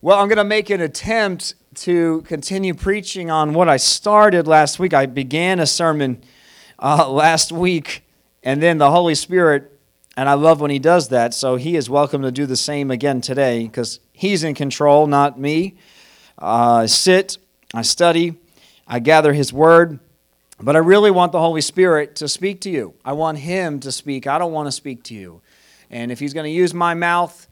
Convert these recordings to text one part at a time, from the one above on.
Well, I'm going to make an attempt to continue preaching on what I started last week. I began a sermon uh, last week, and then the Holy Spirit, and I love when He does that, so He is welcome to do the same again today because He's in control, not me. Uh, I sit, I study, I gather His Word, but I really want the Holy Spirit to speak to you. I want Him to speak. I don't want to speak to you. And if He's going to use my mouth,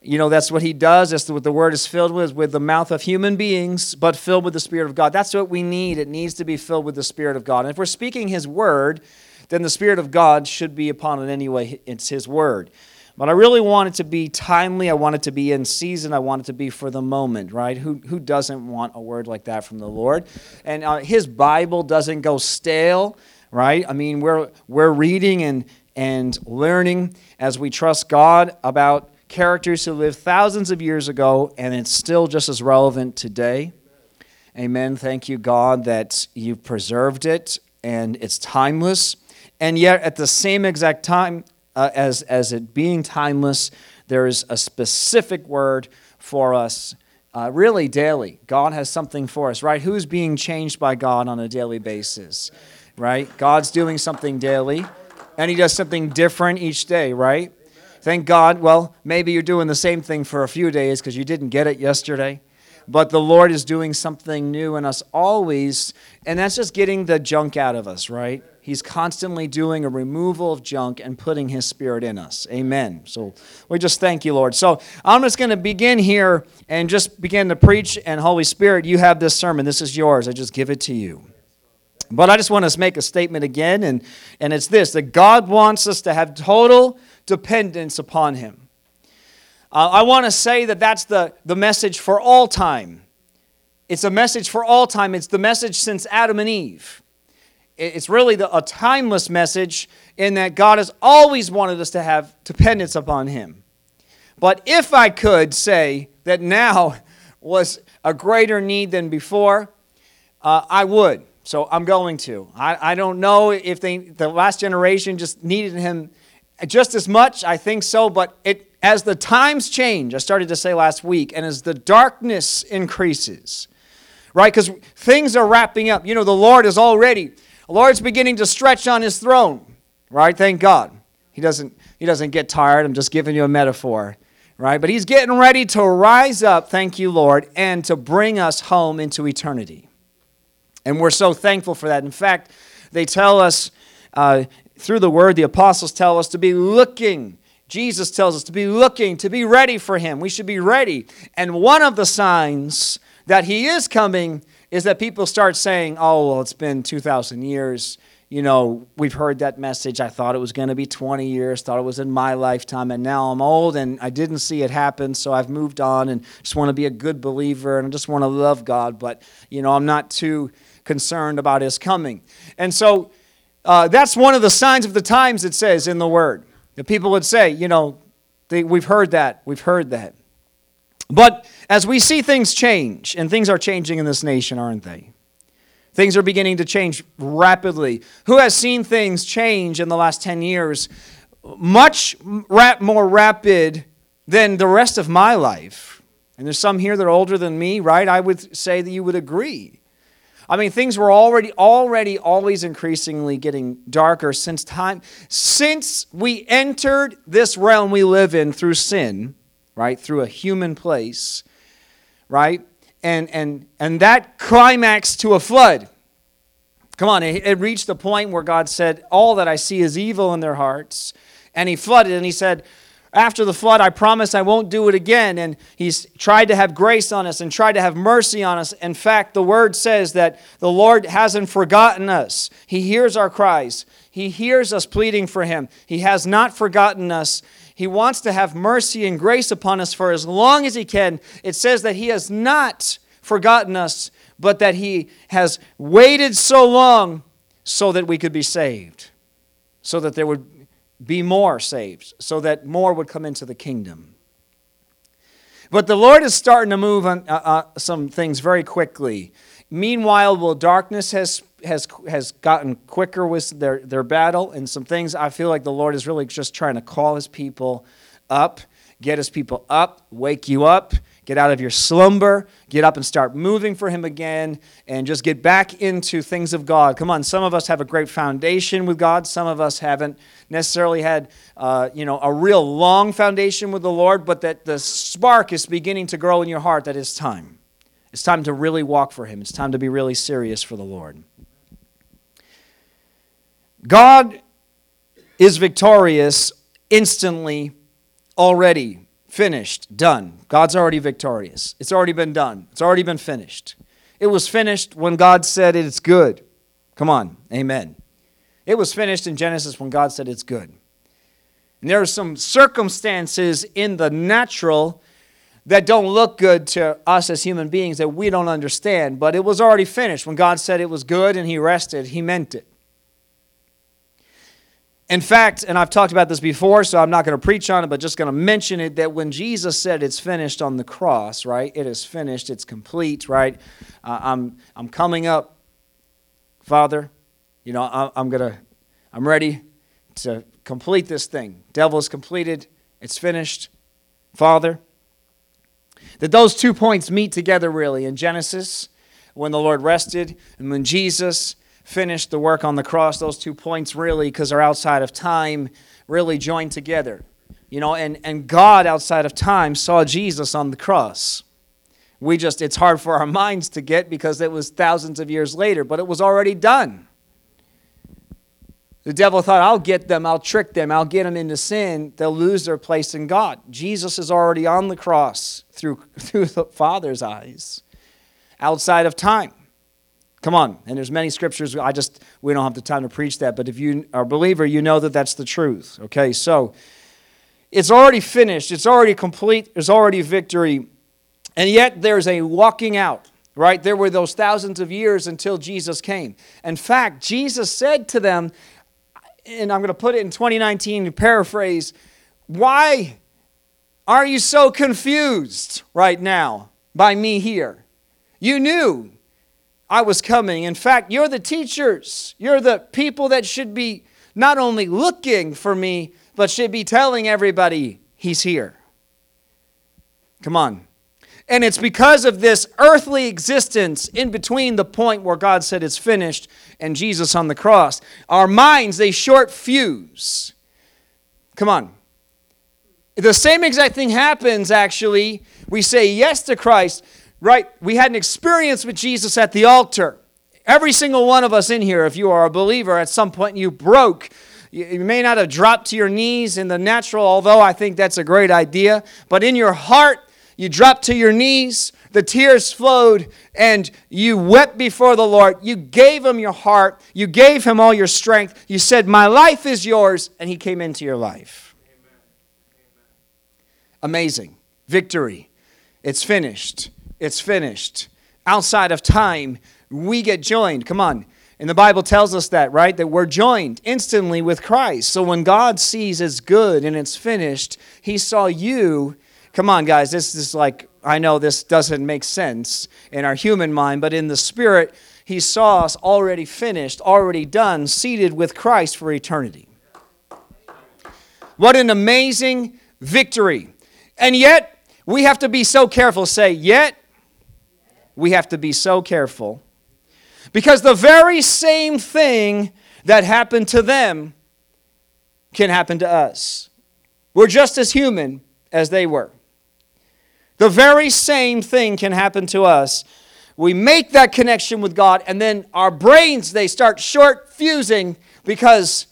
you know, that's what he does. That's what the word is filled with, with the mouth of human beings, but filled with the Spirit of God. That's what we need. It needs to be filled with the Spirit of God. And if we're speaking his word, then the Spirit of God should be upon it anyway. It's his word. But I really want it to be timely. I want it to be in season. I want it to be for the moment, right? Who, who doesn't want a word like that from the Lord? And uh, his Bible doesn't go stale, right? I mean, we're, we're reading and, and learning as we trust God about characters who lived thousands of years ago, and it's still just as relevant today. Amen. Thank you, God, that you've preserved it and it's timeless. And yet, at the same exact time uh, as, as it being timeless, there is a specific word for us, uh, really daily. God has something for us, right? Who's being changed by God on a daily basis, right? God's doing something daily, and He does something different each day, right? Thank God. Well, maybe you're doing the same thing for a few days because you didn't get it yesterday. But the Lord is doing something new in us always, and that's just getting the junk out of us, right? He's constantly doing a removal of junk and putting His Spirit in us. Amen. So we just thank you, Lord. So I'm just going to begin here and just begin to preach. And Holy Spirit, you have this sermon. This is yours. I just give it to you. But I just want to make a statement again, and, and it's this that God wants us to have total dependence upon Him. Uh, I want to say that that's the, the message for all time. It's a message for all time. It's the message since Adam and Eve. It's really the, a timeless message in that God has always wanted us to have dependence upon Him. But if I could say that now was a greater need than before, uh, I would. So I'm going to. I, I don't know if they, the last generation just needed Him just as much, I think so, but it, as the times change, I started to say last week, and as the darkness increases, right? Because things are wrapping up. You know, the Lord is already, the Lord's beginning to stretch on his throne, right? Thank God. He doesn't, he doesn't get tired. I'm just giving you a metaphor, right? But he's getting ready to rise up, thank you, Lord, and to bring us home into eternity. And we're so thankful for that. In fact, they tell us uh, through the word, the apostles tell us to be looking. Jesus tells us to be looking, to be ready for him. We should be ready. And one of the signs that he is coming is that people start saying, oh, well, it's been 2,000 years. You know, we've heard that message. I thought it was going to be 20 years, thought it was in my lifetime, and now I'm old and I didn't see it happen, so I've moved on and just want to be a good believer and I just want to love God, but, you know, I'm not too concerned about his coming. And so uh, that's one of the signs of the times it says in the Word. The people would say, you know, they, we've heard that, we've heard that. But as we see things change, and things are changing in this nation, aren't they? Things are beginning to change rapidly. Who has seen things change in the last 10 years much more rapid than the rest of my life? And there's some here that are older than me, right? I would say that you would agree. I mean, things were already, already, always increasingly getting darker since time, since we entered this realm we live in through sin, right, through a human place, right, and and and that climaxed to a flood. Come on, it, it reached the point where God said, "All that I see is evil in their hearts," and He flooded, and He said, after the flood, I promise I won't do it again. And he's tried to have grace on us and tried to have mercy on us. In fact, the word says that the Lord hasn't forgotten us. He hears our cries, He hears us pleading for Him. He has not forgotten us. He wants to have mercy and grace upon us for as long as He can. It says that He has not forgotten us, but that He has waited so long so that we could be saved, so that there would be more saved, so that more would come into the kingdom. But the Lord is starting to move on uh, uh, some things very quickly. Meanwhile, well, darkness has has has gotten quicker with their their battle, and some things I feel like the Lord is really just trying to call His people up, get His people up, wake you up, Get out of your slumber, get up and start moving for Him again, and just get back into things of God. Come on, some of us have a great foundation with God. Some of us haven't necessarily had, uh, you know, a real long foundation with the Lord, but that the spark is beginning to grow in your heart that it's time. It's time to really walk for Him. It's time to be really serious for the Lord. God is victorious instantly already finished, done. God's already victorious. It's already been done, it's already been finished. It was finished when God said it's good. Come on, amen. It was finished in Genesis when God said it's good. And there are some circumstances in the natural that don't look good to us as human beings that we don't understand, but it was already finished. When God said it was good and He rested, He meant it. In fact, and I've talked about this before, so I'm not going to preach on it, but just going to mention it that when Jesus said it's finished on the cross, right? It is finished, it's complete, right? Uh, I'm, I'm coming up, Father. You know, I, I'm going to, I'm ready to complete this thing. Devil is completed, it's finished, Father. That those two points meet together really in Genesis when the Lord rested and when Jesus finished the work on the cross, those two points really, because they're outside of time, really joined together. You know, and, and God outside of time saw Jesus on the cross. We just, it's hard for our minds to get because it was thousands of years later, but it was already done. The devil thought, I'll get them, I'll trick them, I'll get them into sin. They'll lose their place in God. Jesus is already on the cross through, through the Father's eyes, outside of time. Come on. And there's many scriptures. I just, we don't have the time to preach that. But if you are a believer, you know that that's the truth. Okay, so it's already finished, it's already complete, there's already victory. And yet there's a walking out, right? There were those thousands of years until Jesus came. In fact, Jesus said to them, and I'm going to put it in 2019 to paraphrase, why are you so confused right now by me here? You knew I was coming. In fact, you're the teachers. You're the people that should be not only looking for me, but should be telling everybody he's here. Come on. And it's because of this earthly existence in between the point where God said it's finished and Jesus on the cross. Our minds, they short fuse. Come on. The same exact thing happens, actually. We say yes to Christ, right? We had an experience with Jesus at the altar. Every single one of us in here, if you are a believer, at some point you broke. You may not have dropped to your knees in the natural, although I think that's a great idea, but in your heart, you dropped to your knees, the tears flowed, and you wept before the Lord. You gave him your heart, you gave him all your strength. You said, My life is yours, and he came into your life. Amen. Amazing. Victory. It's finished it's finished. Outside of time, we get joined. Come on. And the Bible tells us that, right? That we're joined instantly with Christ. So when God sees it's good and it's finished, He saw you. Come on, guys. This is like, I know this doesn't make sense in our human mind, but in the Spirit, He saw us already finished, already done, seated with Christ for eternity. What an amazing victory. And yet, we have to be so careful. Say, yet we have to be so careful because the very same thing that happened to them can happen to us. We're just as human as they were. The very same thing can happen to us. We make that connection with God, and then our brains, they start short fusing because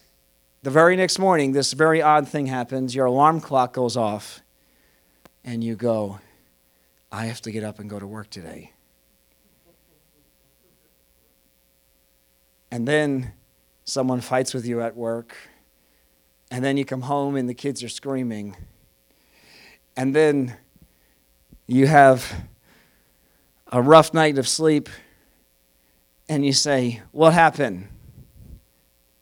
the very next morning, this very odd thing happens. Your alarm clock goes off, and you go, I have to get up and go to work today. And then someone fights with you at work, and then you come home and the kids are screaming, and then you have a rough night of sleep, and you say, What happened?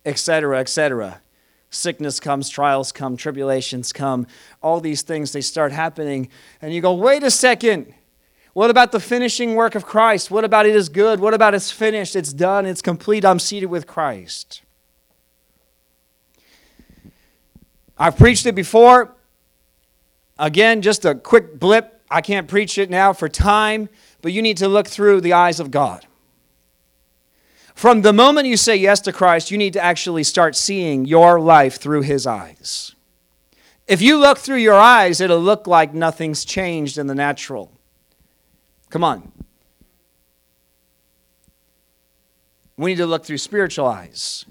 Etc., etc. Sickness comes, trials come, tribulations come, all these things, they start happening, and you go, Wait a second. What about the finishing work of Christ? What about it is good? What about it's finished? It's done. It's complete. I'm seated with Christ. I've preached it before. Again, just a quick blip. I can't preach it now for time, but you need to look through the eyes of God. From the moment you say yes to Christ, you need to actually start seeing your life through His eyes. If you look through your eyes, it'll look like nothing's changed in the natural. Come on. We need to look through spiritual eyes.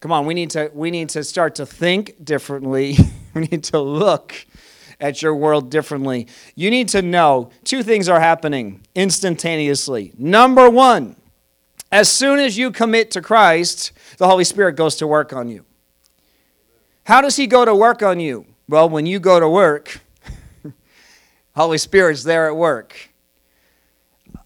Come on, we need to we need to start to think differently. we need to look at your world differently. You need to know two things are happening instantaneously. Number 1, as soon as you commit to Christ, the Holy Spirit goes to work on you. How does he go to work on you? Well, when you go to work, Holy Spirit's there at work.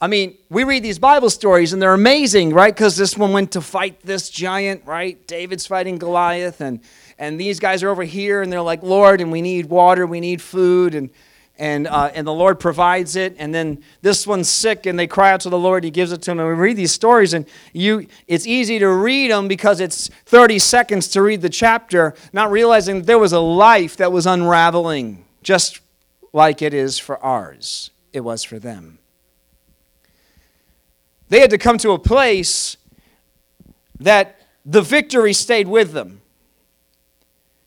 I mean, we read these Bible stories and they're amazing, right? Because this one went to fight this giant, right? David's fighting Goliath, and and these guys are over here, and they're like, Lord, and we need water, we need food, and and uh, and the Lord provides it. And then this one's sick, and they cry out to the Lord, He gives it to them. And we read these stories, and you, it's easy to read them because it's 30 seconds to read the chapter, not realizing that there was a life that was unraveling, just like it is for ours. It was for them. They had to come to a place that the victory stayed with them.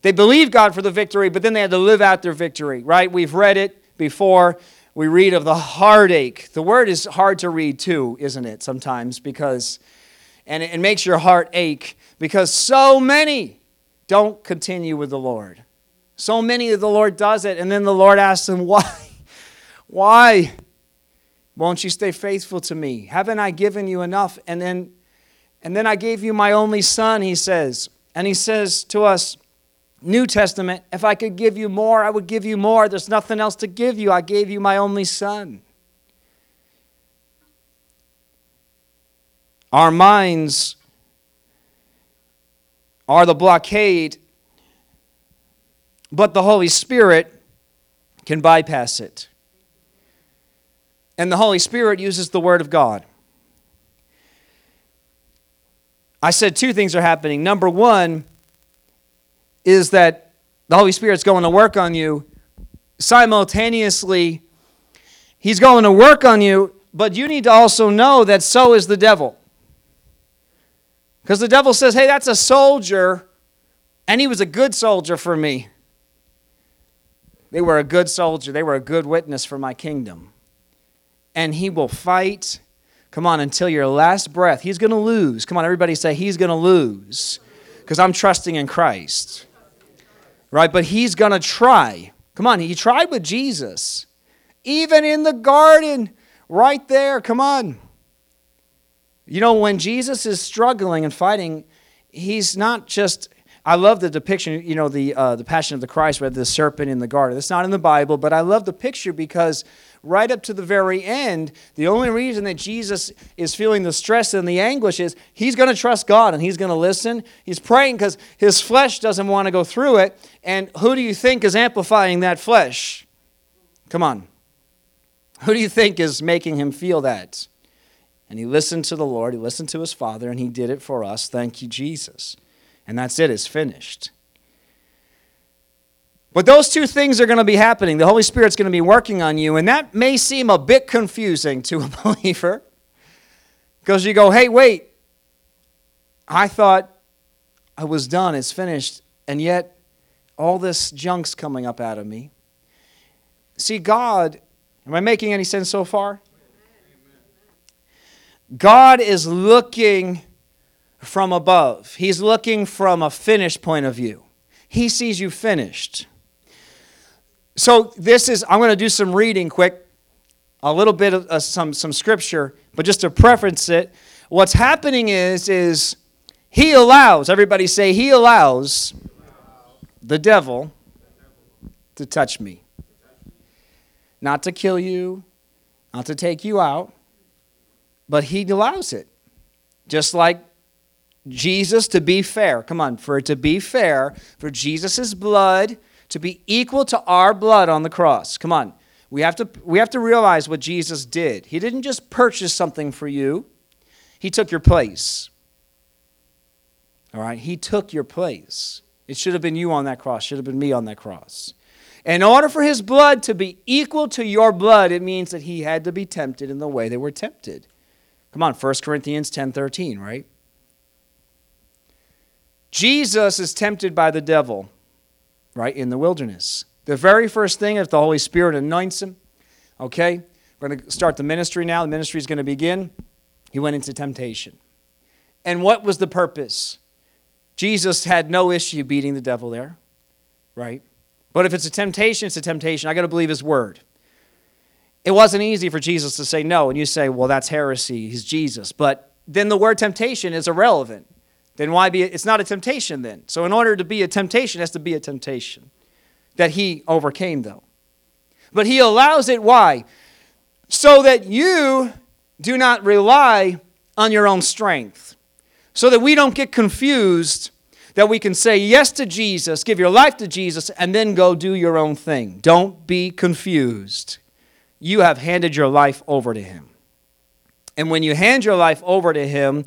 They believed God for the victory, but then they had to live out their victory, right? We've read it before. We read of the heartache. The word is hard to read too, isn't it, sometimes? Because, and it makes your heart ache because so many don't continue with the Lord. So many of the Lord does it, and then the Lord asks them, Why? Why? Won't you stay faithful to me? Haven't I given you enough? And then and then I gave you my only son, he says. And he says to us, New Testament, if I could give you more, I would give you more. There's nothing else to give you. I gave you my only son. Our minds are the blockade, but the Holy Spirit can bypass it. And the Holy Spirit uses the Word of God. I said two things are happening. Number one is that the Holy Spirit's going to work on you. Simultaneously, He's going to work on you, but you need to also know that so is the devil. Because the devil says, hey, that's a soldier, and he was a good soldier for me. They were a good soldier, they were a good witness for my kingdom and he will fight. Come on, until your last breath. He's going to lose. Come on, everybody say, He's going to lose because I'm trusting in Christ. Right? But he's going to try. Come on, he tried with Jesus. Even in the garden, right there. Come on. You know, when Jesus is struggling and fighting, he's not just I love the depiction, you know, the, uh, the Passion of the Christ where the serpent in the garden. It's not in the Bible, but I love the picture because right up to the very end, the only reason that Jesus is feeling the stress and the anguish is he's going to trust God and he's going to listen. He's praying because his flesh doesn't want to go through it. And who do you think is amplifying that flesh? Come on. Who do you think is making him feel that? And he listened to the Lord, he listened to his Father, and he did it for us. Thank you, Jesus and that's it, it's finished. But those two things are going to be happening. The Holy Spirit's going to be working on you, and that may seem a bit confusing to a believer because you go, hey, wait, I thought I was done, it's finished, and yet all this junk's coming up out of me. See, God, am I making any sense so far? God is looking from above. He's looking from a finished point of view. He sees you finished. So this is I'm going to do some reading quick, a little bit of uh, some some scripture, but just to preference it, what's happening is is he allows, everybody say he allows the devil to touch me. Not to kill you, not to take you out, but he allows it. Just like Jesus to be fair. Come on, for it to be fair, for Jesus' blood to be equal to our blood on the cross. Come on. We have to we have to realize what Jesus did. He didn't just purchase something for you. He took your place. All right? He took your place. It should have been you on that cross, should have been me on that cross. In order for his blood to be equal to your blood, it means that he had to be tempted in the way they were tempted. Come on, 1 Corinthians 10 13, right? Jesus is tempted by the devil, right, in the wilderness. The very first thing, if the Holy Spirit anoints him, okay, we're going to start the ministry now. The ministry is going to begin. He went into temptation. And what was the purpose? Jesus had no issue beating the devil there, right? But if it's a temptation, it's a temptation. I got to believe his word. It wasn't easy for Jesus to say no, and you say, well, that's heresy. He's Jesus. But then the word temptation is irrelevant. Then why be? It's not a temptation then. So in order to be a temptation, it has to be a temptation that he overcame, though. But he allows it. Why? So that you do not rely on your own strength. So that we don't get confused that we can say yes to Jesus, give your life to Jesus, and then go do your own thing. Don't be confused. You have handed your life over to Him. And when you hand your life over to Him,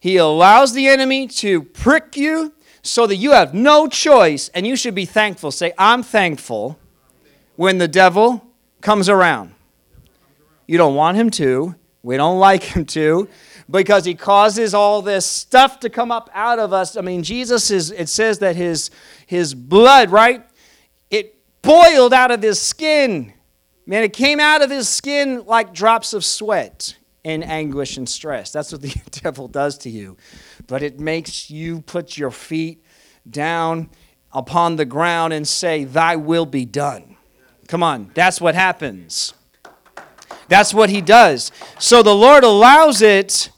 He allows the enemy to prick you so that you have no choice, and you should be thankful. Say, I'm thankful when the devil comes around. You don't want him to, we don't like him to because he causes all this stuff to come up out of us. I mean, Jesus is, it says that his, his blood, right? It boiled out of his skin. Man, it came out of his skin like drops of sweat in anguish and stress. That's what the devil does to you. But it makes you put your feet down upon the ground and say, Thy will be done. Come on, that's what happens. That's what he does. So the Lord allows it,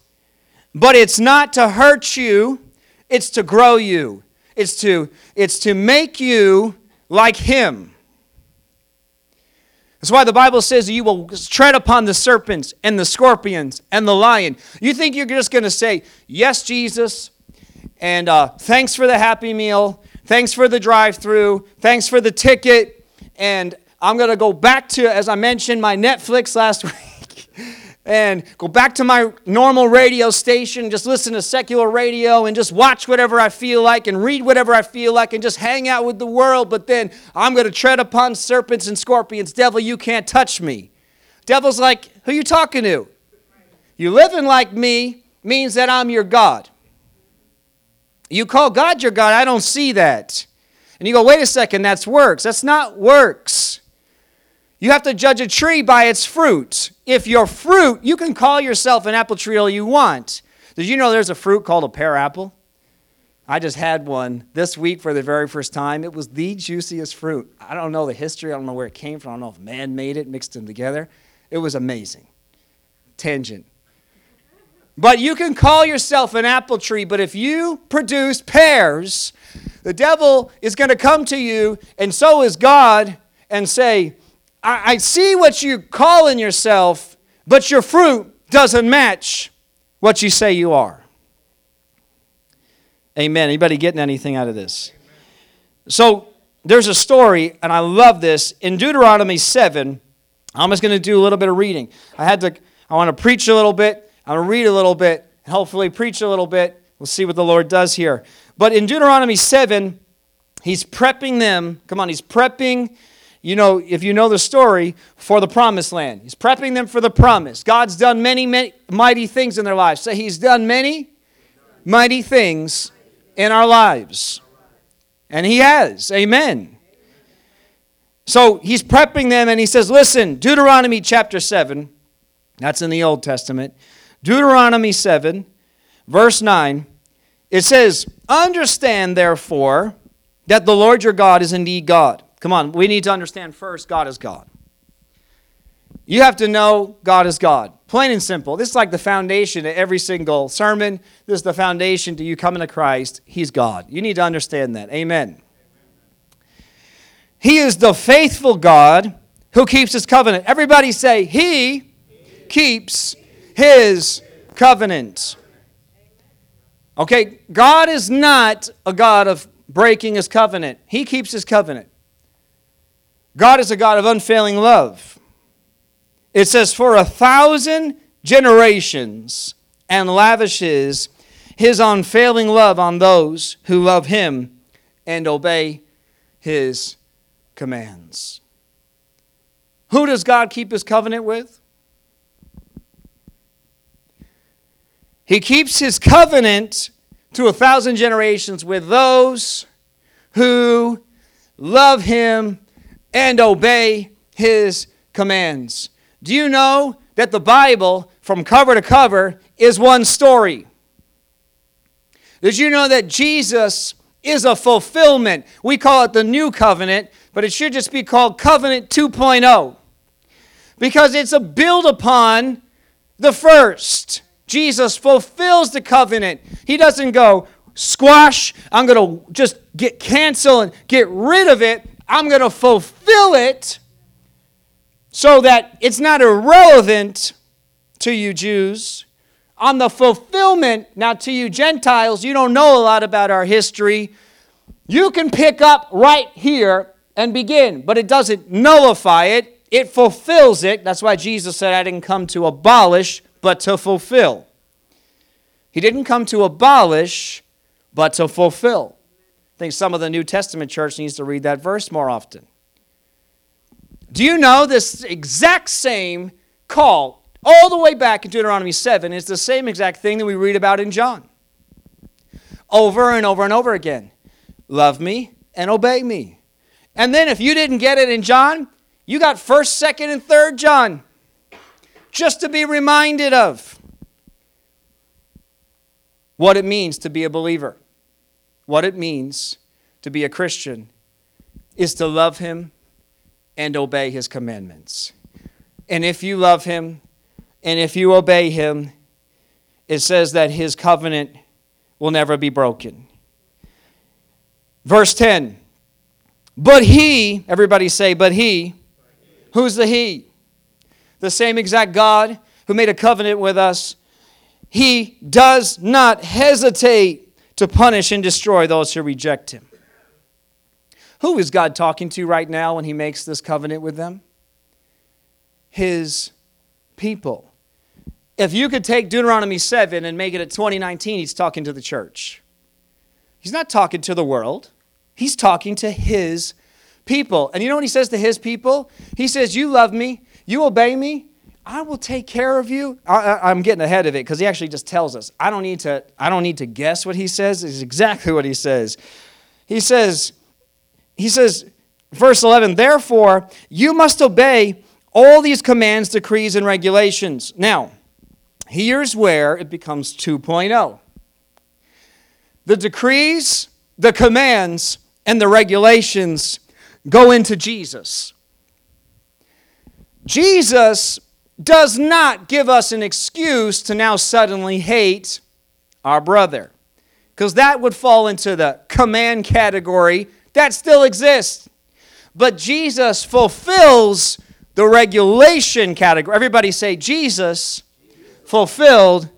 but it's not to hurt you, it's to grow you. It's to it's to make you like him. That's why the Bible says you will tread upon the serpents and the scorpions and the lion. You think you're just going to say, Yes, Jesus, and uh, thanks for the happy meal, thanks for the drive through, thanks for the ticket, and I'm going to go back to, as I mentioned, my Netflix last week and go back to my normal radio station, just listen to secular radio and just watch whatever I feel like and read whatever I feel like and just hang out with the world. But then I'm going to tread upon serpents and scorpions. Devil, you can't touch me. Devil's like, who you talking to? You living like me means that I'm your God. You call God your God, I don't see that. And you go, wait a second, that's works. That's not works. You have to judge a tree by its fruit. If your fruit, you can call yourself an apple tree all you want. Did you know there's a fruit called a pear apple? I just had one this week for the very first time. It was the juiciest fruit. I don't know the history, I don't know where it came from, I don't know if man made it, mixed them together. It was amazing. Tangent. But you can call yourself an apple tree, but if you produce pears, the devil is going to come to you, and so is God, and say, I, I see what you're calling yourself, but your fruit doesn't match what you say you are. Amen. Anybody getting anything out of this? So there's a story, and I love this. In Deuteronomy 7, I'm just going to do a little bit of reading. I had to, I want to preach a little bit, I'm going to read a little bit, hopefully preach a little bit. We'll see what the Lord does here. But in Deuteronomy 7, he's prepping them. Come on, he's prepping you know, if you know the story, for the promised land. He's prepping them for the promise. God's done many, many mighty things in their lives. Say, He's done many mighty things in our lives. And He has. Amen. So He's prepping them and He says, Listen, Deuteronomy chapter 7, that's in the Old Testament. Deuteronomy 7, verse 9, it says, Understand therefore that the Lord your God is indeed God Come on, we need to understand first God is God. You have to know God is God. Plain and simple. This is like the foundation of every single sermon. This is the foundation to you coming to Christ. He's God. You need to understand that. Amen. He is the faithful God who keeps his covenant. Everybody say, He keeps his covenant. Okay, God is not a God of breaking his covenant, He keeps his covenant. God is a God of unfailing love. It says, for a thousand generations and lavishes his unfailing love on those who love him and obey his commands. Who does God keep his covenant with? He keeps his covenant to a thousand generations with those who love him and obey his commands. Do you know that the Bible, from cover to cover, is one story? Did you know that Jesus is a fulfillment? We call it the new covenant, but it should just be called covenant 2.0 because it's a build upon the first. Jesus fulfills the covenant. He doesn't go, squash, I'm going to just get cancel and get rid of it. I'm going to fulfill it so that it's not irrelevant to you Jews. On the fulfillment, now to you Gentiles, you don't know a lot about our history. You can pick up right here and begin, but it doesn't nullify it, it fulfills it. That's why Jesus said, I didn't come to abolish, but to fulfill. He didn't come to abolish, but to fulfill. I think some of the New Testament church needs to read that verse more often. Do you know this exact same call, all the way back in Deuteronomy 7, is the same exact thing that we read about in John? Over and over and over again. Love me and obey me. And then if you didn't get it in John, you got 1st, 2nd, and 3rd John. Just to be reminded of what it means to be a believer, what it means to be a Christian, is to love Him and obey His commandments. And if you love Him and if you obey Him, it says that His covenant will never be broken. Verse 10 But He, everybody say, but He, who's the He? The same exact God who made a covenant with us he does not hesitate to punish and destroy those who reject him. Who is God talking to right now when he makes this covenant with them? His people. If you could take Deuteronomy 7 and make it at 2019, he's talking to the church. He's not talking to the world, he's talking to his people. And you know what he says to his people? He says, You love me, you obey me, I will take care of you. I, am getting ahead of it because he actually just tells us. I don't need to. I don't need to guess what he says. It's exactly what he says. He says. He says, verse 11. Therefore, you must obey all these commands, decrees, and regulations. Now, here's where it becomes 2.0. The decrees, the commands, and the regulations go into Jesus. Jesus does not give us an excuse to now suddenly hate our brother. Because that would fall into the command category that still exists. But Jesus fulfills the regulation category. Everybody say, Jesus fulfilled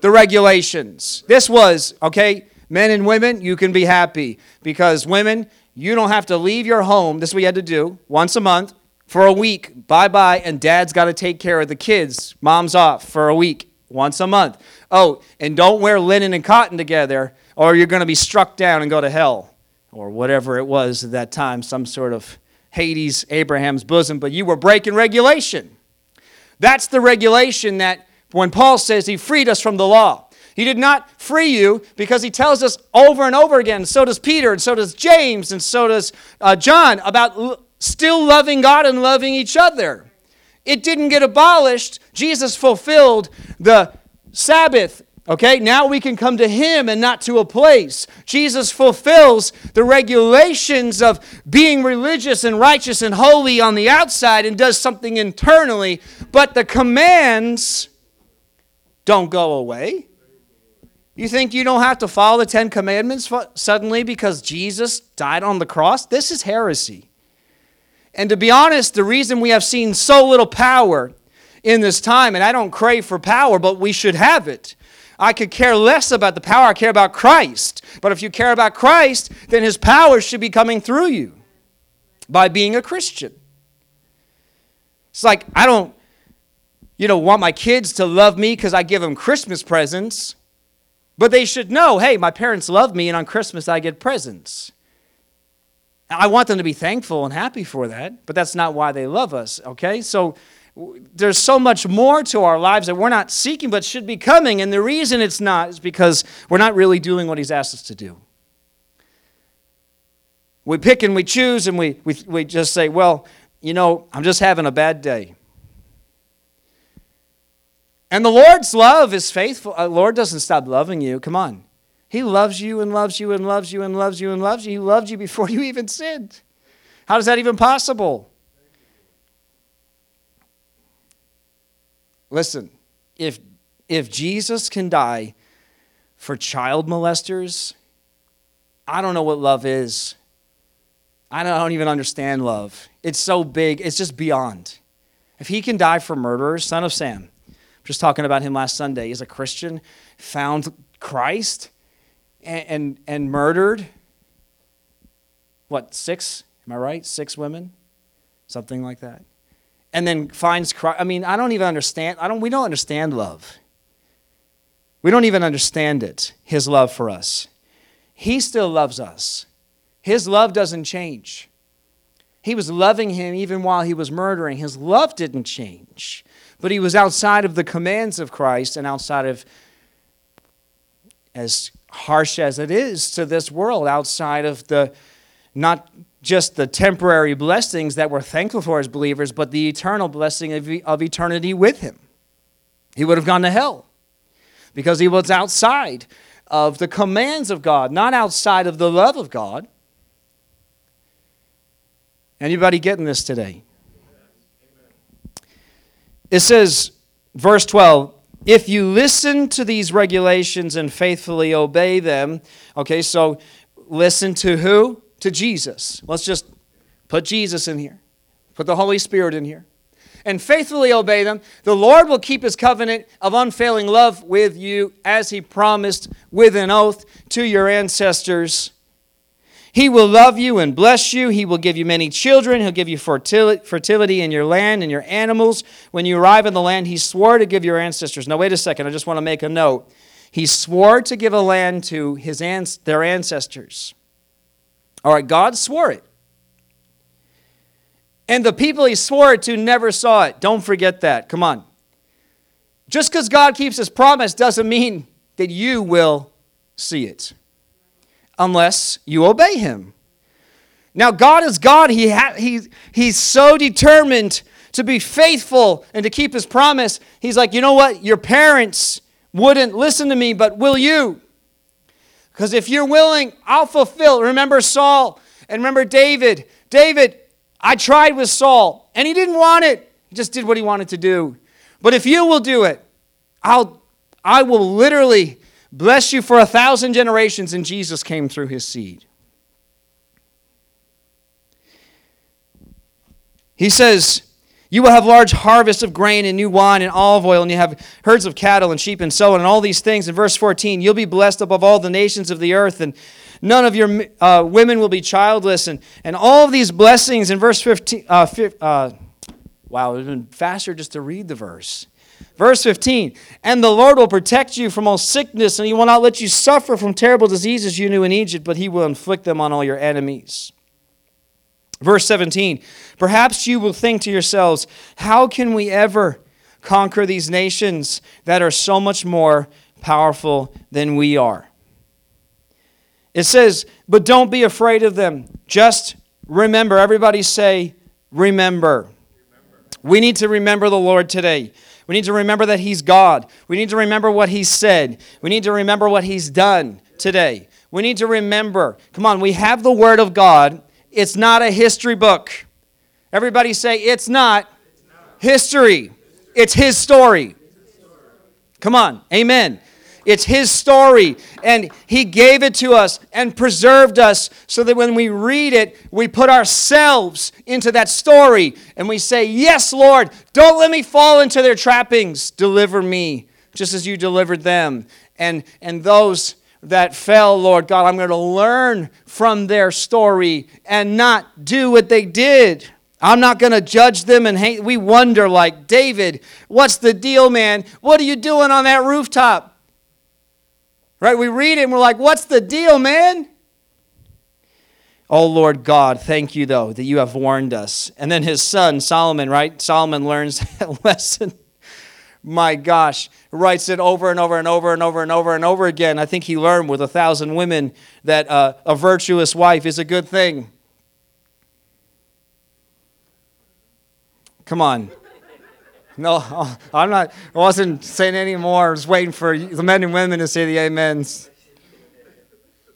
the regulations. This was, okay, men and women, you can be happy because women, you don't have to leave your home. This you had to do once a month for a week, bye bye, and dad's got to take care of the kids. Mom's off for a week, once a month. Oh, and don't wear linen and cotton together, or you're going to be struck down and go to hell, or whatever it was at that time, some sort of Hades, Abraham's bosom, but you were breaking regulation. That's the regulation that when Paul says he freed us from the law. He did not free you because he tells us over and over again, so does Peter, and so does James, and so does uh, John, about still loving God and loving each other. It didn't get abolished. Jesus fulfilled the Sabbath. Okay, now we can come to Him and not to a place. Jesus fulfills the regulations of being religious and righteous and holy on the outside and does something internally, but the commands don't go away. You think you don't have to follow the Ten Commandments suddenly because Jesus died on the cross? This is heresy. And to be honest, the reason we have seen so little power in this time, and I don't crave for power, but we should have it. I could care less about the power, I care about Christ. But if you care about Christ, then his power should be coming through you by being a Christian. It's like, I don't, you know, want my kids to love me because I give them Christmas presents, but they should know hey, my parents love me, and on Christmas I get presents. I want them to be thankful and happy for that, but that's not why they love us, okay? So there's so much more to our lives that we're not seeking but should be coming. And the reason it's not is because we're not really doing what He's asked us to do. We pick and we choose and we, we, we just say, well, you know, I'm just having a bad day. And the Lord's love is faithful. The uh, Lord doesn't stop loving you. Come on. He loves you and loves you and loves you and loves you and loves you. He loved you before you even sinned. How is that even possible? Listen, if, if Jesus can die for child molesters, I don't know what love is. I don't, I don't even understand love. It's so big, it's just beyond. If he can die for murderers, son of Sam, just talking about him last Sunday, he's a Christian, found Christ and, and, and murdered, what, six? Am I right? Six women? Something like that and then finds Christ. I mean, I don't even understand. I don't, we don't understand love. We don't even understand it, his love for us. He still loves us. His love doesn't change. He was loving him even while he was murdering. His love didn't change. But he was outside of the commands of Christ and outside of, as harsh as it is to this world, outside of the not just the temporary blessings that we're thankful for as believers, but the eternal blessing of, of eternity with Him. He would have gone to hell because he was outside of the commands of God, not outside of the love of God. Anybody getting this today? It says, verse 12, if you listen to these regulations and faithfully obey them, okay, so listen to who? to Jesus. Let's just put Jesus in here, put the Holy Spirit in here, and faithfully obey them. The Lord will keep his covenant of unfailing love with you as he promised with an oath to your ancestors. He will love you and bless you. He will give you many children. He'll give you fertility in your land and your animals. When you arrive in the land, he swore to give your ancestors. Now, wait a second. I just want to make a note. He swore to give a land to his, their ancestors. All right, God swore it. And the people he swore it to never saw it. Don't forget that. Come on. Just because God keeps his promise doesn't mean that you will see it unless you obey him. Now, God is God. He ha- he, he's so determined to be faithful and to keep his promise. He's like, you know what? Your parents wouldn't listen to me, but will you? Because if you're willing, I'll fulfill. Remember Saul and remember David. David, I tried with Saul and he didn't want it. He just did what he wanted to do. But if you will do it, I'll I will literally bless you for a thousand generations, and Jesus came through his seed. He says, you will have large harvests of grain and new wine and olive oil, and you have herds of cattle and sheep and so on, and all these things. In verse 14, you'll be blessed above all the nations of the earth, and none of your uh, women will be childless, and, and all of these blessings. In verse 15, uh, uh, wow, it would have been faster just to read the verse. Verse 15, and the Lord will protect you from all sickness, and he will not let you suffer from terrible diseases you knew in Egypt, but he will inflict them on all your enemies. Verse 17 Perhaps you will think to yourselves, how can we ever conquer these nations that are so much more powerful than we are? It says, but don't be afraid of them. Just remember. Everybody say, remember. remember. We need to remember the Lord today. We need to remember that He's God. We need to remember what He said. We need to remember what He's done today. We need to remember. Come on, we have the Word of God it's not a history book. Everybody say, it's not, history. It's his story. Come on. Amen. It's his story. And he gave it to us and preserved us so that when we read it, we put ourselves into that story and we say, Yes, Lord, don't let me fall into their trappings. Deliver me just as you delivered them. And, and those that fell, Lord God. I'm going to learn from their story and not do what they did. I'm not going to judge them and hate. We wonder, like, David, what's the deal, man? What are you doing on that rooftop? Right? We read it and we're like, what's the deal, man? Oh Lord God, thank you though that you have warned us. And then his son, Solomon, right? Solomon learns that lesson. My gosh, writes it over and over and over and over and over and over again. I think he learned with a thousand women that uh, a virtuous wife is a good thing. Come on. No, I'm not, I wasn't saying any more. I was waiting for the men and women to say the amens.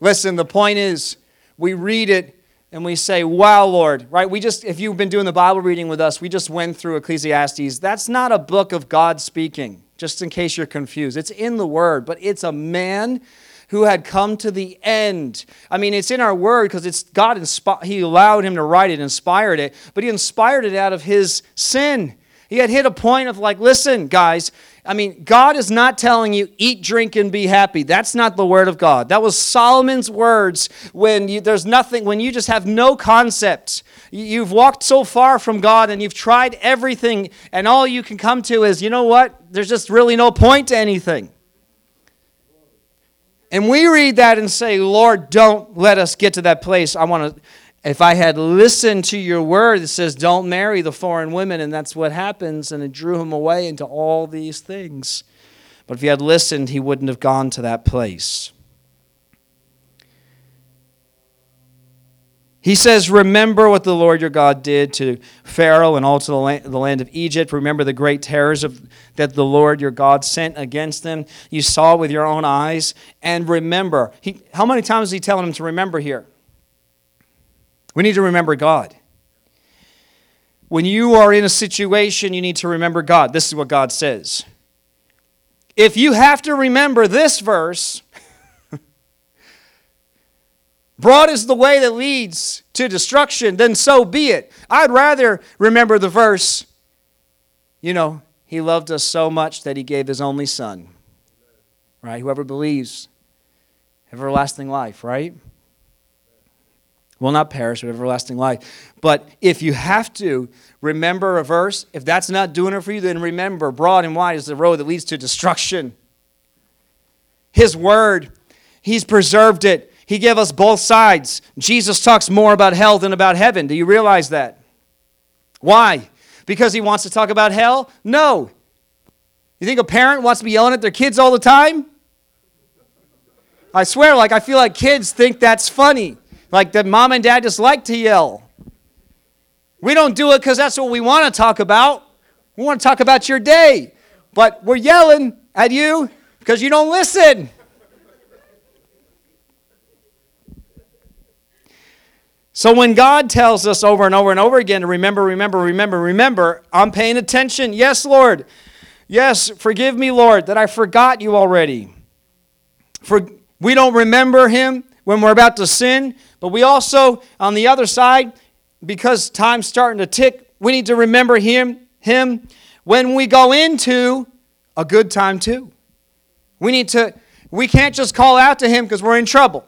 Listen, the point is, we read it and we say, Wow, Lord, right? We just, if you've been doing the Bible reading with us, we just went through Ecclesiastes. That's not a book of God speaking, just in case you're confused. It's in the Word, but it's a man who had come to the end. I mean, it's in our word because it's God inspi- he allowed him to write it, inspired it, but he inspired it out of his sin. He had hit a point of like, listen, guys, I mean, God is not telling you eat, drink, and be happy. That's not the word of God. That was Solomon's words when you, there's nothing, when you just have no concept. You've walked so far from God and you've tried everything, and all you can come to is, you know what? There's just really no point to anything. And we read that and say, Lord, don't let us get to that place. I want to if I had listened to your word, it says, don't marry the foreign women, and that's what happens, and it drew him away into all these things. But if he had listened, he wouldn't have gone to that place. He says, Remember what the Lord your God did to Pharaoh and all to the land, of Egypt. Remember the great terrors of, that the Lord your God sent against them. You saw with your own eyes. And remember, he, how many times is he telling them to remember here? We need to remember God. When you are in a situation, you need to remember God. This is what God says. If you have to remember this verse, broad is the way that leads to destruction, then so be it. I'd rather remember the verse, you know, he loved us so much that he gave his only son. Right? Whoever believes, everlasting life, right? Will not perish with everlasting life. But if you have to remember a verse, if that's not doing it for you, then remember broad and wide is the road that leads to destruction. His word, He's preserved it. He gave us both sides. Jesus talks more about hell than about heaven. Do you realize that? Why? Because He wants to talk about hell? No. You think a parent wants to be yelling at their kids all the time? I swear, like, I feel like kids think that's funny. Like the mom and dad just like to yell. We don't do it because that's what we want to talk about. We want to talk about your day. But we're yelling at you because you don't listen. So when God tells us over and over and over again to remember, remember, remember, remember, I'm paying attention. Yes, Lord. Yes, forgive me, Lord, that I forgot you already. For we don't remember him when we're about to sin, but we also, on the other side, because time's starting to tick, we need to remember him, him when we go into a good time too. We need to, we can't just call out to him because we're in trouble.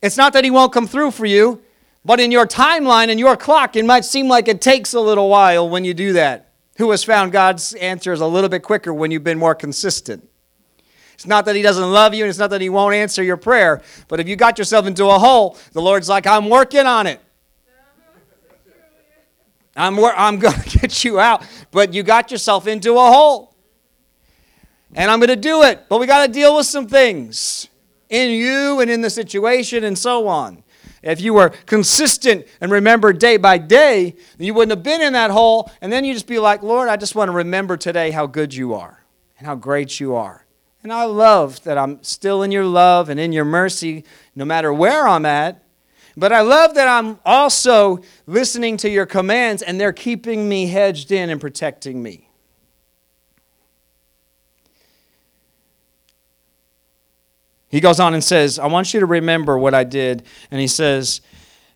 It's not that he won't come through for you, but in your timeline and your clock, it might seem like it takes a little while when you do that. Who has found God's answers a little bit quicker when you've been more consistent? It's not that he doesn't love you and it's not that he won't answer your prayer. But if you got yourself into a hole, the Lord's like, I'm working on it. I'm, wor- I'm going to get you out. But you got yourself into a hole. And I'm going to do it. But we got to deal with some things in you and in the situation and so on. If you were consistent and remember day by day, you wouldn't have been in that hole. And then you just be like, Lord, I just want to remember today how good you are and how great you are. And I love that I'm still in your love and in your mercy no matter where I'm at. But I love that I'm also listening to your commands and they're keeping me hedged in and protecting me. He goes on and says, I want you to remember what I did. And he says,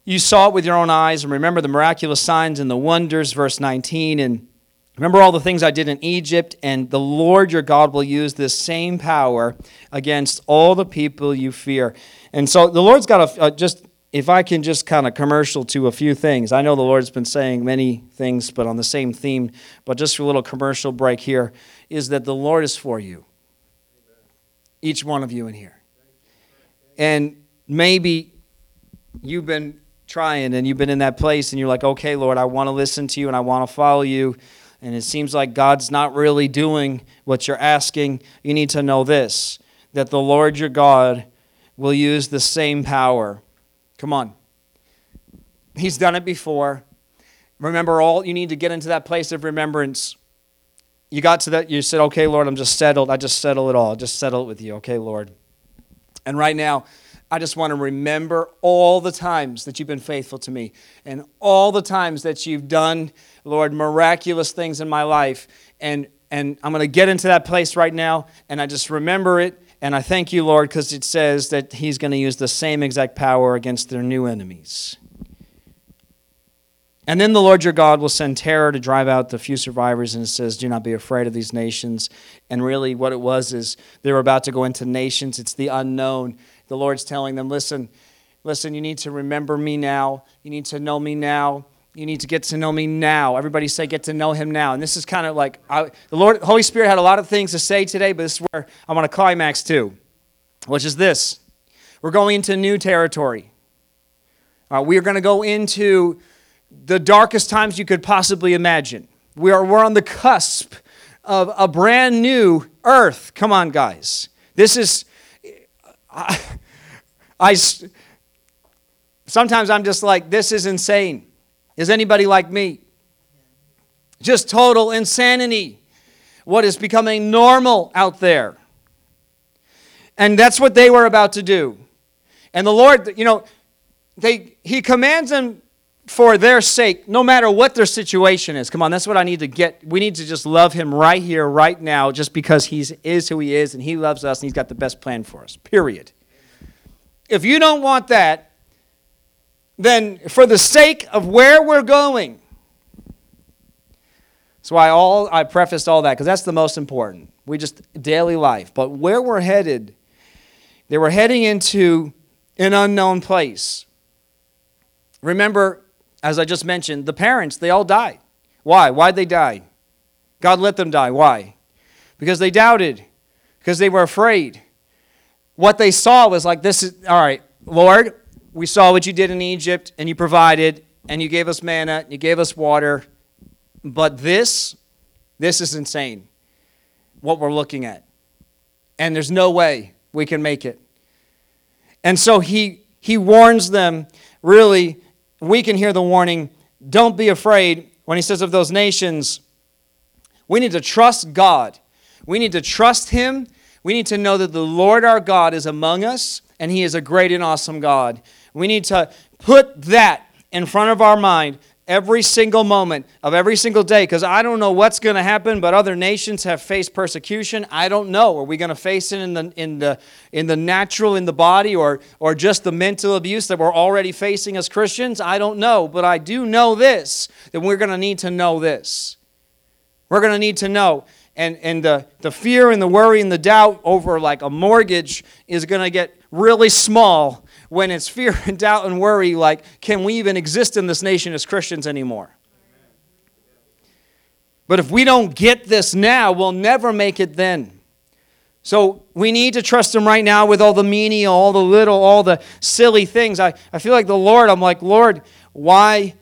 You saw it with your own eyes and remember the miraculous signs and the wonders, verse 19. And Remember all the things I did in Egypt, and the Lord your God will use this same power against all the people you fear. And so the Lord's got a, uh, just, if I can just kind of commercial to a few things. I know the Lord's been saying many things, but on the same theme, but just for a little commercial break here is that the Lord is for you, each one of you in here. And maybe you've been trying and you've been in that place and you're like, okay, Lord, I want to listen to you and I want to follow you. And it seems like God's not really doing what you're asking. You need to know this that the Lord your God will use the same power. Come on. He's done it before. Remember all you need to get into that place of remembrance. You got to that, you said, okay, Lord, I'm just settled. I just settle it all. Just settle it with you. Okay, Lord. And right now, I just want to remember all the times that you've been faithful to me and all the times that you've done, Lord, miraculous things in my life. And, and I'm going to get into that place right now, and I just remember it. And I thank you, Lord, because it says that He's going to use the same exact power against their new enemies. And then the Lord your God will send terror to drive out the few survivors. And it says, Do not be afraid of these nations. And really, what it was is they were about to go into nations. It's the unknown. The Lord's telling them, Listen, listen, you need to remember me now. You need to know me now. You need to get to know me now. Everybody say, Get to know him now. And this is kind of like I, the Lord, Holy Spirit had a lot of things to say today, but this is where I want to climax to, which is this. We're going into new territory. Uh, we are going to go into the darkest times you could possibly imagine. We are, we're on the cusp of a brand new earth. Come on, guys. This is, I, I sometimes I'm just like, this is insane. Is anybody like me? Just total insanity. What is becoming normal out there. And that's what they were about to do. And the Lord, you know, they, he commands them for their sake, no matter what their situation is. Come on, that's what I need to get. We need to just love him right here, right now, just because he is who he is and he loves us and he's got the best plan for us. Period. If you don't want that, then for the sake of where we're going, that's why all I prefaced all that because that's the most important. We just daily life, but where we're headed, they were heading into an unknown place. Remember, as I just mentioned, the parents, they all died. Why? Why'd they die? God let them die. Why? Because they doubted, because they were afraid. What they saw was like, this is, all right, Lord, we saw what you did in Egypt, and you provided, and you gave us manna, and you gave us water. But this, this is insane, what we're looking at. And there's no way we can make it. And so he, he warns them really we can hear the warning don't be afraid when he says of those nations. We need to trust God. We need to trust Him. We need to know that the Lord our God is among us and He is a great and awesome God. We need to put that in front of our mind every single moment of every single day because I don't know what's going to happen, but other nations have faced persecution. I don't know. Are we going to face it in the, in the, in the natural, in the body, or, or just the mental abuse that we're already facing as Christians? I don't know. But I do know this that we're going to need to know this. We're going to need to know. And, and the, the fear and the worry and the doubt over like a mortgage is going to get really small when it's fear and doubt and worry like, can we even exist in this nation as Christians anymore? But if we don't get this now, we'll never make it then. So we need to trust Him right now with all the menial, all the little, all the silly things. I, I feel like the Lord, I'm like, Lord, why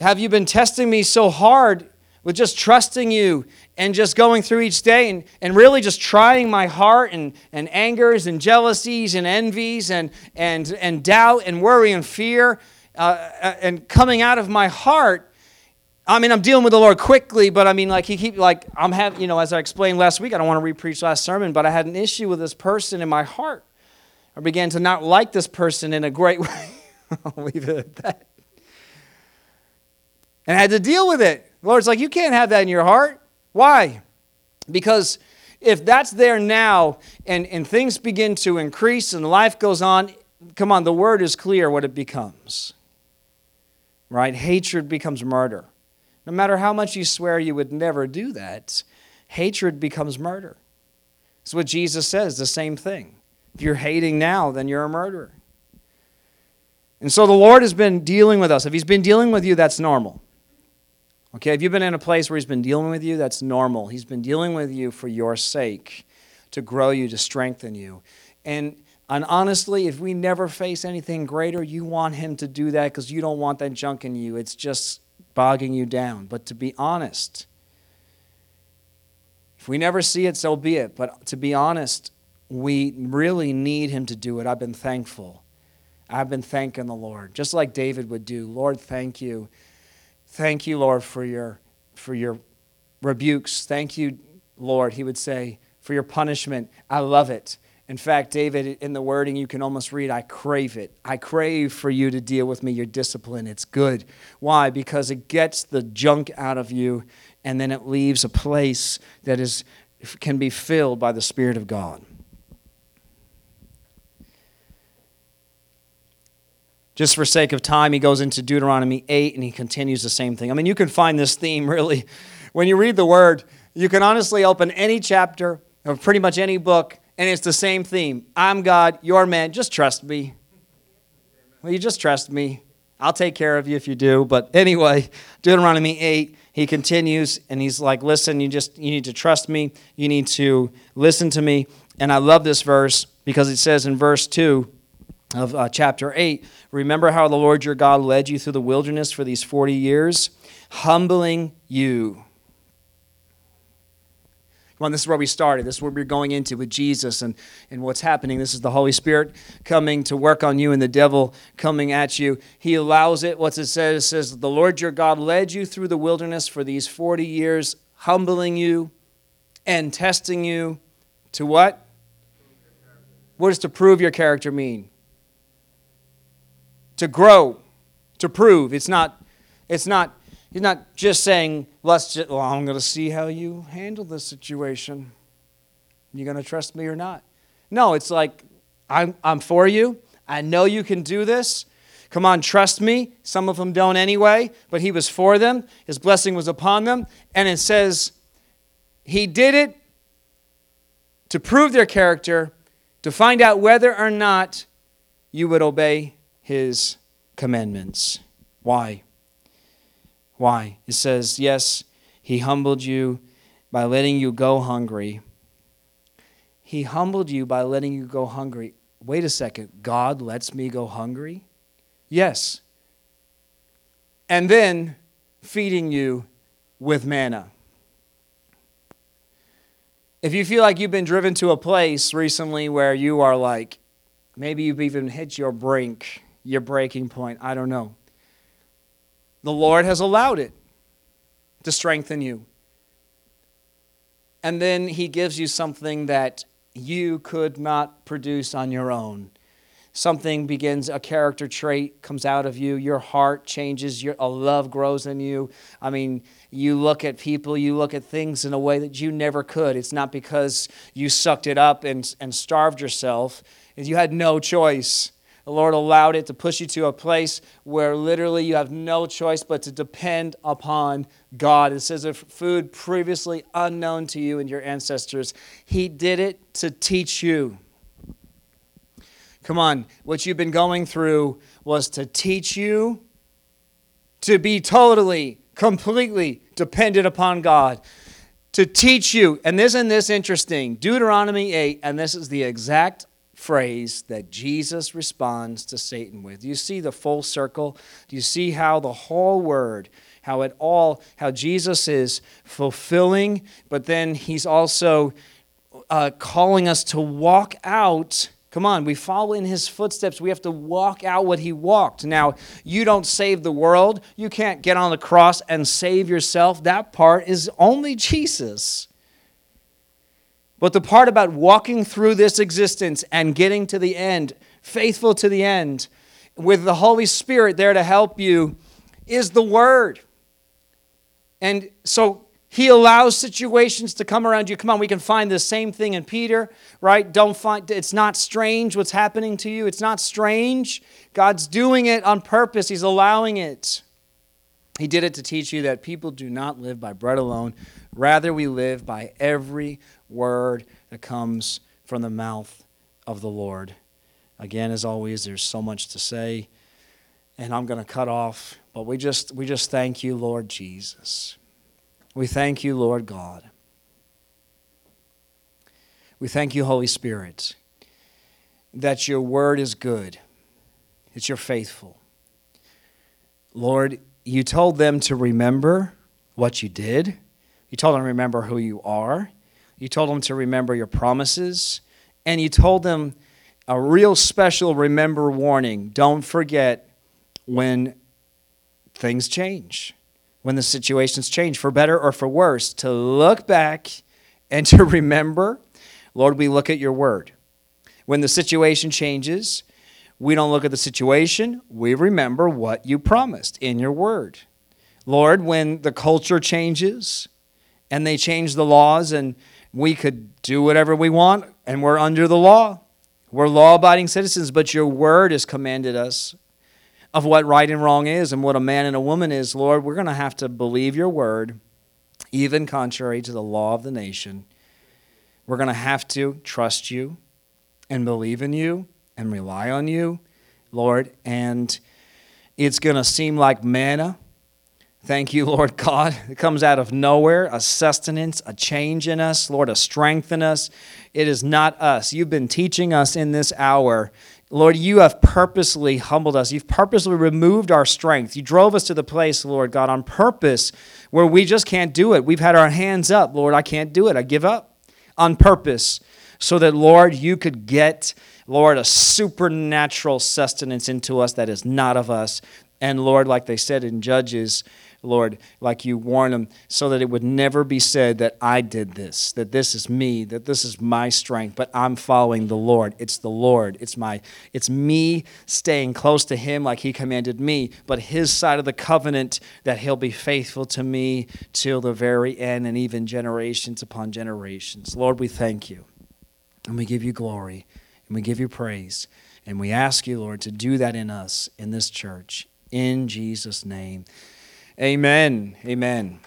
have you been testing me so hard with just trusting you and just going through each day and, and really just trying my heart and, and angers and jealousies and envies and, and, and doubt and worry and fear uh, uh and coming out of my heart. I mean i'm dealing with the lord quickly but i mean like he keep like i'm having you know as i explained last week i don't want to repreach last sermon but i had an issue with this person in my heart. I began to not like this person in a great way. I'll leave it at that. And i had to deal with it. The lord's like you can't have that in your heart why? Because if that's there now and, and things begin to increase and life goes on, come on, the word is clear what it becomes. Right? Hatred becomes murder. No matter how much you swear you would never do that, hatred becomes murder. It's what Jesus says, the same thing. If you're hating now, then you're a murderer. And so the Lord has been dealing with us. If He's been dealing with you, that's normal. Okay, if you've been in a place where He's been dealing with you, that's normal. He's been dealing with you for your sake, to grow you, to strengthen you. And And honestly, if we never face anything greater, you want Him to do that because you don't want that junk in you. It's just bogging you down. But to be honest, if we never see it, so be it. But to be honest, we really need Him to do it. I've been thankful. I've been thanking the Lord, just like David would do. Lord, thank you. Thank you, Lord, for your, for your rebukes. Thank you, Lord, he would say, for your punishment. I love it. In fact, David, in the wording, you can almost read, I crave it. I crave for you to deal with me, your discipline. It's good. Why? Because it gets the junk out of you, and then it leaves a place that is, can be filled by the Spirit of God. Just for sake of time, he goes into Deuteronomy 8 and he continues the same thing. I mean, you can find this theme really. When you read the word, you can honestly open any chapter of pretty much any book and it's the same theme. I'm God, you're man, just trust me. Well, you just trust me. I'll take care of you if you do. But anyway, Deuteronomy 8, he continues and he's like, listen, you just you need to trust me. You need to listen to me. And I love this verse because it says in verse 2 of uh, chapter 8, remember how the Lord your God led you through the wilderness for these 40 years, humbling you Come on, this is where we started. This is where we're going into with Jesus and, and what's happening. This is the Holy Spirit coming to work on you and the devil coming at you. He allows it. What it says? It says, The Lord your God led you through the wilderness for these 40 years, humbling you and testing you to what? What does to prove your character mean? To grow, to prove. It's not, it's not He's not just saying, let's just, well, I'm going to see how you handle this situation. You going to trust me or not? No, it's like, I'm, I'm for you. I know you can do this. Come on, trust me. Some of them don't anyway, but he was for them. His blessing was upon them. And it says, he did it to prove their character, to find out whether or not you would obey his commandments. Why? Why? It says, Yes, he humbled you by letting you go hungry. He humbled you by letting you go hungry. Wait a second. God lets me go hungry? Yes. And then feeding you with manna. If you feel like you've been driven to a place recently where you are like, maybe you've even hit your brink, your breaking point, I don't know. The Lord has allowed it to strengthen you. And then He gives you something that you could not produce on your own. Something begins, a character trait comes out of you. Your heart changes. Your, a love grows in you. I mean, you look at people, you look at things in a way that you never could. It's not because you sucked it up and, and starved yourself, you had no choice. The Lord allowed it to push you to a place where literally you have no choice but to depend upon God. It says of food previously unknown to you and your ancestors, He did it to teach you. Come on, what you've been going through was to teach you to be totally, completely dependent upon God to teach you. And isn't this interesting? Deuteronomy 8, and this is the exact phrase that Jesus responds to Satan with. You see the full circle? Do you see how the whole word, how it all, how Jesus is fulfilling, but then he's also uh, calling us to walk out. Come on, we follow in his footsteps. We have to walk out what he walked. Now, you don't save the world. You can't get on the cross and save yourself. That part is only Jesus. But the part about walking through this existence and getting to the end, faithful to the end, with the Holy Spirit there to help you, is the Word. And so he allows situations to come around you. Come on, we can find the same thing in Peter, right? Don't find it's not strange what's happening to you. It's not strange. God's doing it on purpose. He's allowing it. He did it to teach you that people do not live by bread alone. Rather, we live by every word that comes from the mouth of the Lord. Again, as always, there's so much to say, and I'm going to cut off, but we just, we just thank you, Lord Jesus. We thank you, Lord God. We thank you, Holy Spirit. that your word is good, that you're faithful. Lord, you told them to remember what you did. You told them to remember who you are. You told them to remember your promises. And you told them a real special remember warning don't forget when things change, when the situations change, for better or for worse, to look back and to remember. Lord, we look at your word. When the situation changes, we don't look at the situation, we remember what you promised in your word. Lord, when the culture changes and they change the laws and we could do whatever we want and we're under the law, we're law abiding citizens, but your word has commanded us of what right and wrong is and what a man and a woman is. Lord, we're going to have to believe your word, even contrary to the law of the nation. We're going to have to trust you and believe in you and rely on you, Lord. And it's going to seem like manna. Thank you, Lord God. It comes out of nowhere, a sustenance, a change in us, Lord, a strength in us. It is not us. You've been teaching us in this hour. Lord, you have purposely humbled us. You've purposely removed our strength. You drove us to the place, Lord God, on purpose where we just can't do it. We've had our hands up. Lord, I can't do it. I give up on purpose so that, Lord, you could get, Lord, a supernatural sustenance into us that is not of us. And, Lord, like they said in Judges, Lord, like you warn them, so that it would never be said that I did this, that this is me, that this is my strength, but I'm following the Lord. It's the Lord. It's my it's me staying close to him like he commanded me, but his side of the covenant that he'll be faithful to me till the very end and even generations upon generations. Lord, we thank you. And we give you glory and we give you praise. And we ask you, Lord, to do that in us, in this church, in Jesus' name. Amen. Amen.